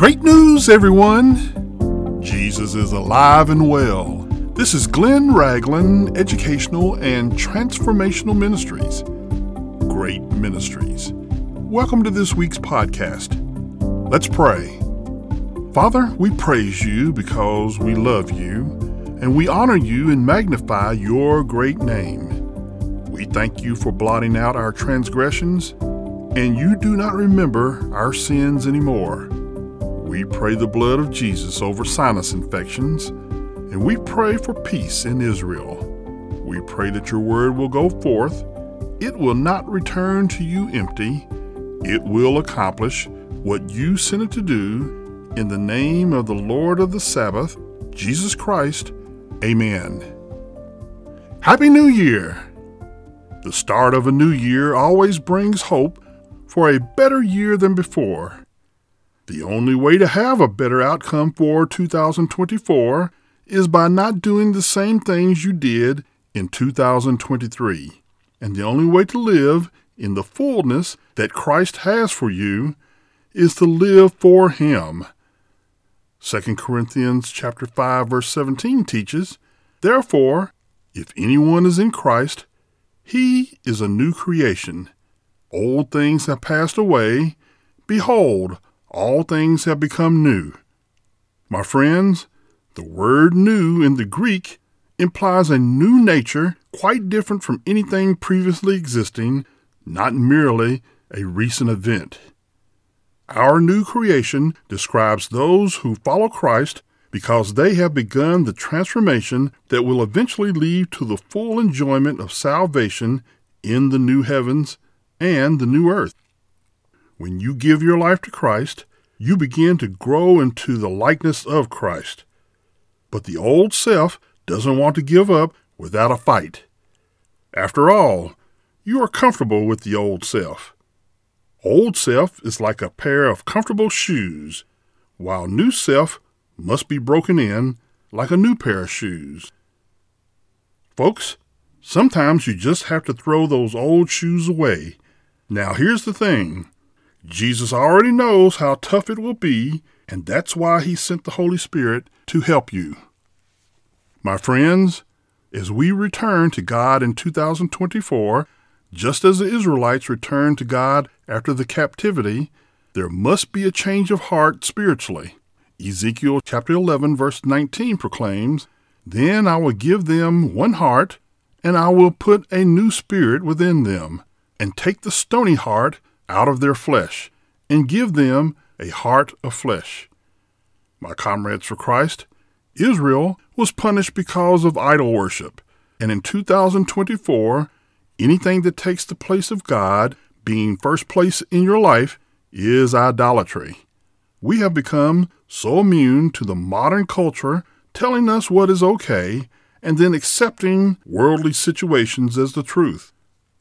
Great news, everyone! Jesus is alive and well. This is Glenn Ragland Educational and Transformational Ministries. Great Ministries. Welcome to this week's podcast. Let's pray. Father, we praise you because we love you, and we honor you and magnify your great name. We thank you for blotting out our transgressions, and you do not remember our sins anymore. We pray the blood of Jesus over sinus infections, and we pray for peace in Israel. We pray that your word will go forth. It will not return to you empty. It will accomplish what you sent it to do. In the name of the Lord of the Sabbath, Jesus Christ, amen. Happy New Year! The start of a new year always brings hope for a better year than before. The only way to have a better outcome for 2024 is by not doing the same things you did in 2023. And the only way to live in the fullness that Christ has for you is to live for him. 2 Corinthians chapter 5 verse 17 teaches, Therefore, if anyone is in Christ, he is a new creation. Old things have passed away. Behold, all things have become new. My friends, the word new in the Greek implies a new nature quite different from anything previously existing, not merely a recent event. Our new creation describes those who follow Christ because they have begun the transformation that will eventually lead to the full enjoyment of salvation in the new heavens and the new earth. When you give your life to Christ, you begin to grow into the likeness of Christ. But the old self doesn't want to give up without a fight. After all, you are comfortable with the old self. Old self is like a pair of comfortable shoes, while new self must be broken in like a new pair of shoes. Folks, sometimes you just have to throw those old shoes away. Now, here's the thing Jesus already knows how tough it will be, and that's why he sent the Holy Spirit to help you. My friends, as we return to God in 2024, just as the Israelites returned to God after the captivity, there must be a change of heart spiritually. Ezekiel chapter 11 verse 19 proclaims, Then I will give them one heart, and I will put a new spirit within them, and take the stony heart out of their flesh, and give them a heart of flesh. My comrades for Christ, Israel was punished because of idol worship, and in 2024, anything that takes the place of God being first place in your life is idolatry. We have become so immune to the modern culture telling us what is okay and then accepting worldly situations as the truth.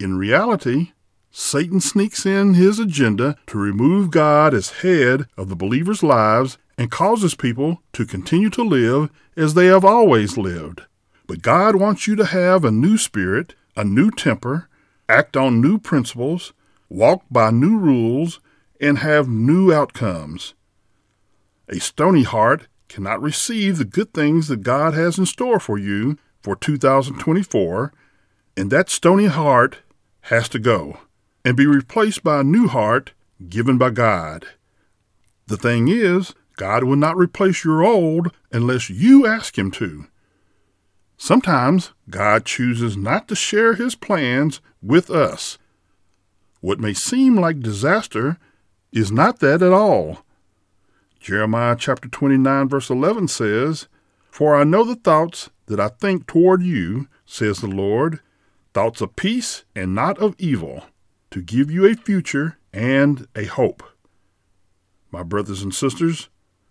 In reality, Satan sneaks in his agenda to remove God as head of the believers' lives and causes people to continue to live as they have always lived. But God wants you to have a new spirit, a new temper, act on new principles, walk by new rules, and have new outcomes. A stony heart cannot receive the good things that God has in store for you for 2024, and that stony heart has to go and be replaced by a new heart given by God. The thing is, God will not replace your old unless you ask Him to. Sometimes God chooses not to share His plans with us. What may seem like disaster is not that at all. Jeremiah chapter 29, verse 11 says, For I know the thoughts that I think toward you, says the Lord, thoughts of peace and not of evil to give you a future and a hope. My brothers and sisters,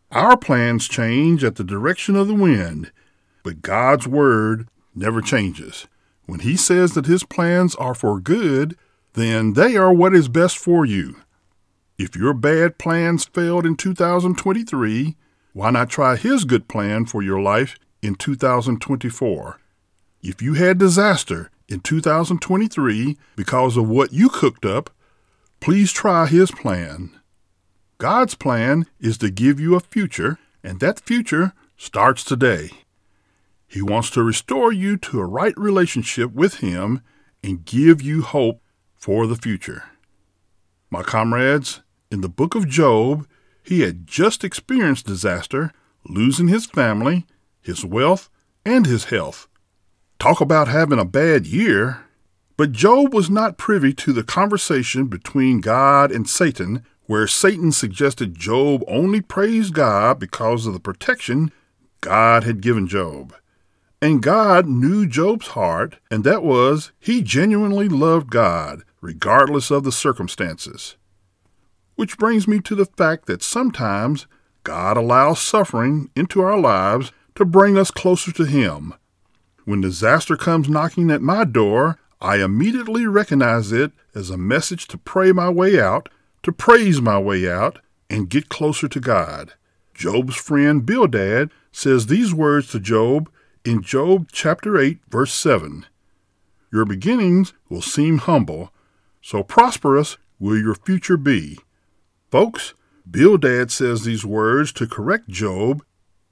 our plans change at the direction of the wind, but God's word never changes. When He says that His plans are for good, then they are what is best for you. If your bad plans failed in 2023, why not try His good plan for your life in 2024? If you had disaster in 2023 because of what you cooked up, please try his plan. God's plan is to give you a future, and that future starts today. He wants to restore you to a right relationship with Him and give you hope for the future. My comrades, in the book of Job, he had just experienced disaster, losing his family, his wealth, and his health. Talk about having a bad year. But Job was not privy to the conversation between God and Satan, where Satan suggested Job only praise God because of the protection God had given Job. And God knew Job's heart, and that was he genuinely loved God, regardless of the circumstances. Which brings me to the fact that sometimes God allows suffering into our lives to bring us closer to Him. When disaster comes knocking at my door, I immediately recognize it as a message to pray my way out, to praise my way out, and get closer to God. Job's friend Bildad says these words to Job in Job chapter 8, verse 7 Your beginnings will seem humble, so prosperous will your future be. Folks, Bildad says these words to correct Job,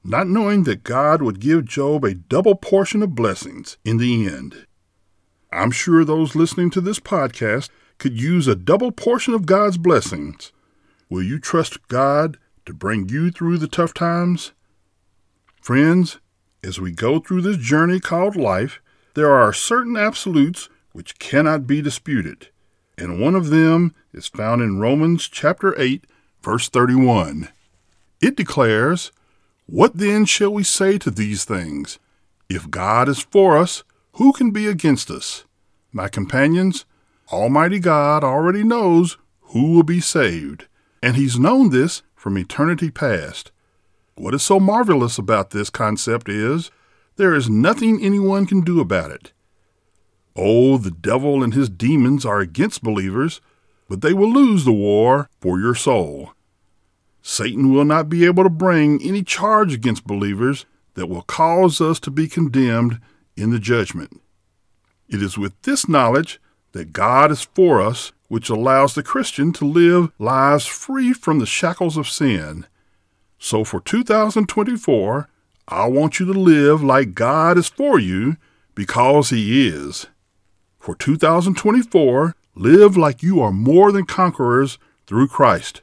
not knowing that God would give Job a double portion of blessings in the end. I'm sure those listening to this podcast could use a double portion of God's blessings. Will you trust God to bring you through the tough times? Friends, as we go through this journey called life, there are certain absolutes which cannot be disputed, and one of them is found in Romans chapter 8, verse 31. It declares, What then shall we say to these things? If God is for us, who can be against us? My companions, Almighty God already knows who will be saved, and He's known this from eternity past. What is so marvelous about this concept is there is nothing anyone can do about it. Oh, the devil and his demons are against believers, but they will lose the war for your soul. Satan will not be able to bring any charge against believers that will cause us to be condemned in the judgment. It is with this knowledge that God is for us which allows the Christian to live lives free from the shackles of sin so for 2024, I want you to live like God is for you because He is. For 2024, live like you are more than conquerors through Christ.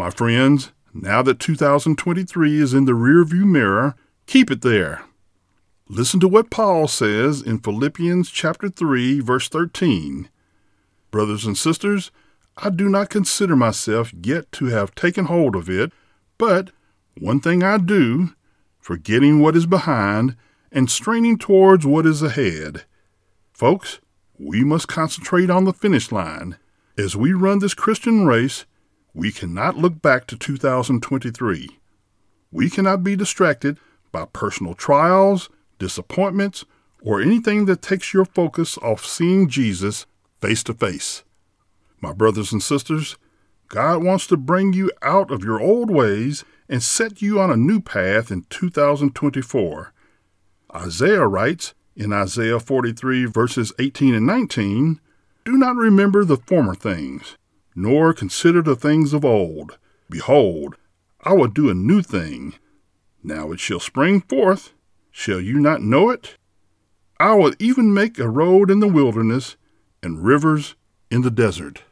My friends, now that 2023 is in the rearview mirror, keep it there. Listen to what Paul says in Philippians chapter 3 verse 13. Brothers and sisters, I do not consider myself yet to have taken hold of it, but one thing I do, forgetting what is behind and straining towards what is ahead. Folks, we must concentrate on the finish line. As we run this Christian race, we cannot look back to 2023. We cannot be distracted by personal trials, disappointments, or anything that takes your focus off seeing Jesus face to face. My brothers and sisters, God wants to bring you out of your old ways and set you on a new path in 2024. Isaiah writes in Isaiah 43, verses 18 and 19 Do not remember the former things, nor consider the things of old. Behold, I will do a new thing. Now it shall spring forth. Shall you not know it? I will even make a road in the wilderness and rivers in the desert.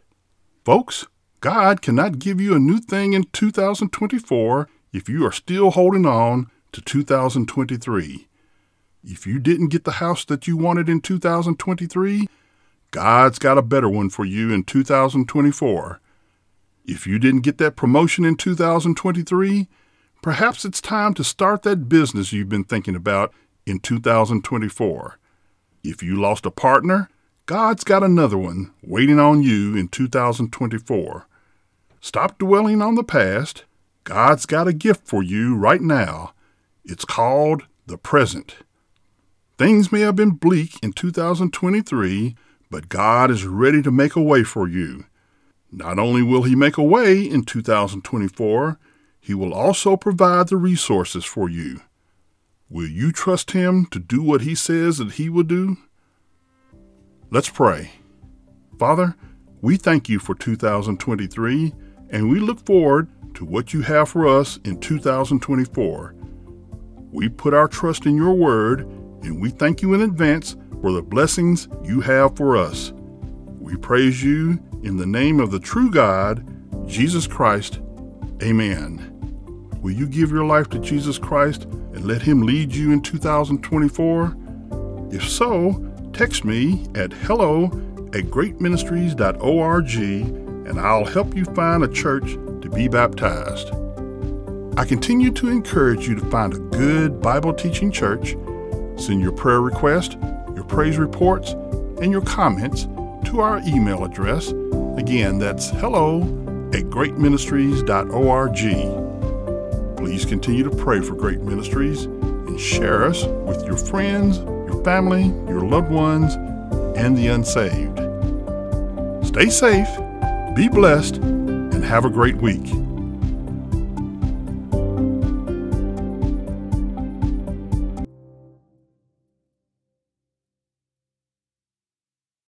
Folks, God cannot give you a new thing in 2024 if you are still holding on to 2023. If you didn't get the house that you wanted in 2023, God's got a better one for you in 2024. If you didn't get that promotion in 2023, perhaps it's time to start that business you've been thinking about in 2024. If you lost a partner, God's got another one waiting on you in 2024. Stop dwelling on the past. God's got a gift for you right now. It's called the present. Things may have been bleak in 2023, but God is ready to make a way for you. Not only will He make a way in 2024, He will also provide the resources for you. Will you trust Him to do what He says that He will do? Let's pray. Father, we thank you for 2023 and we look forward to what you have for us in 2024. We put our trust in your word, and we thank you in advance for the blessings you have for us. We praise you in the name of the true God, Jesus Christ. Amen. Will you give your life to Jesus Christ and let Him lead you in 2024? If so, text me at hello at greatministries.org and I'll help you find a church to be baptized. I continue to encourage you to find a good Bible teaching church. Send your prayer request, praise reports, and your comments to our email address. Again, that's hello at greatministries.org. Please continue to pray for Great Ministries and share us with your friends, your family, your loved ones, and the unsaved. Stay safe, be blessed, and have a great week.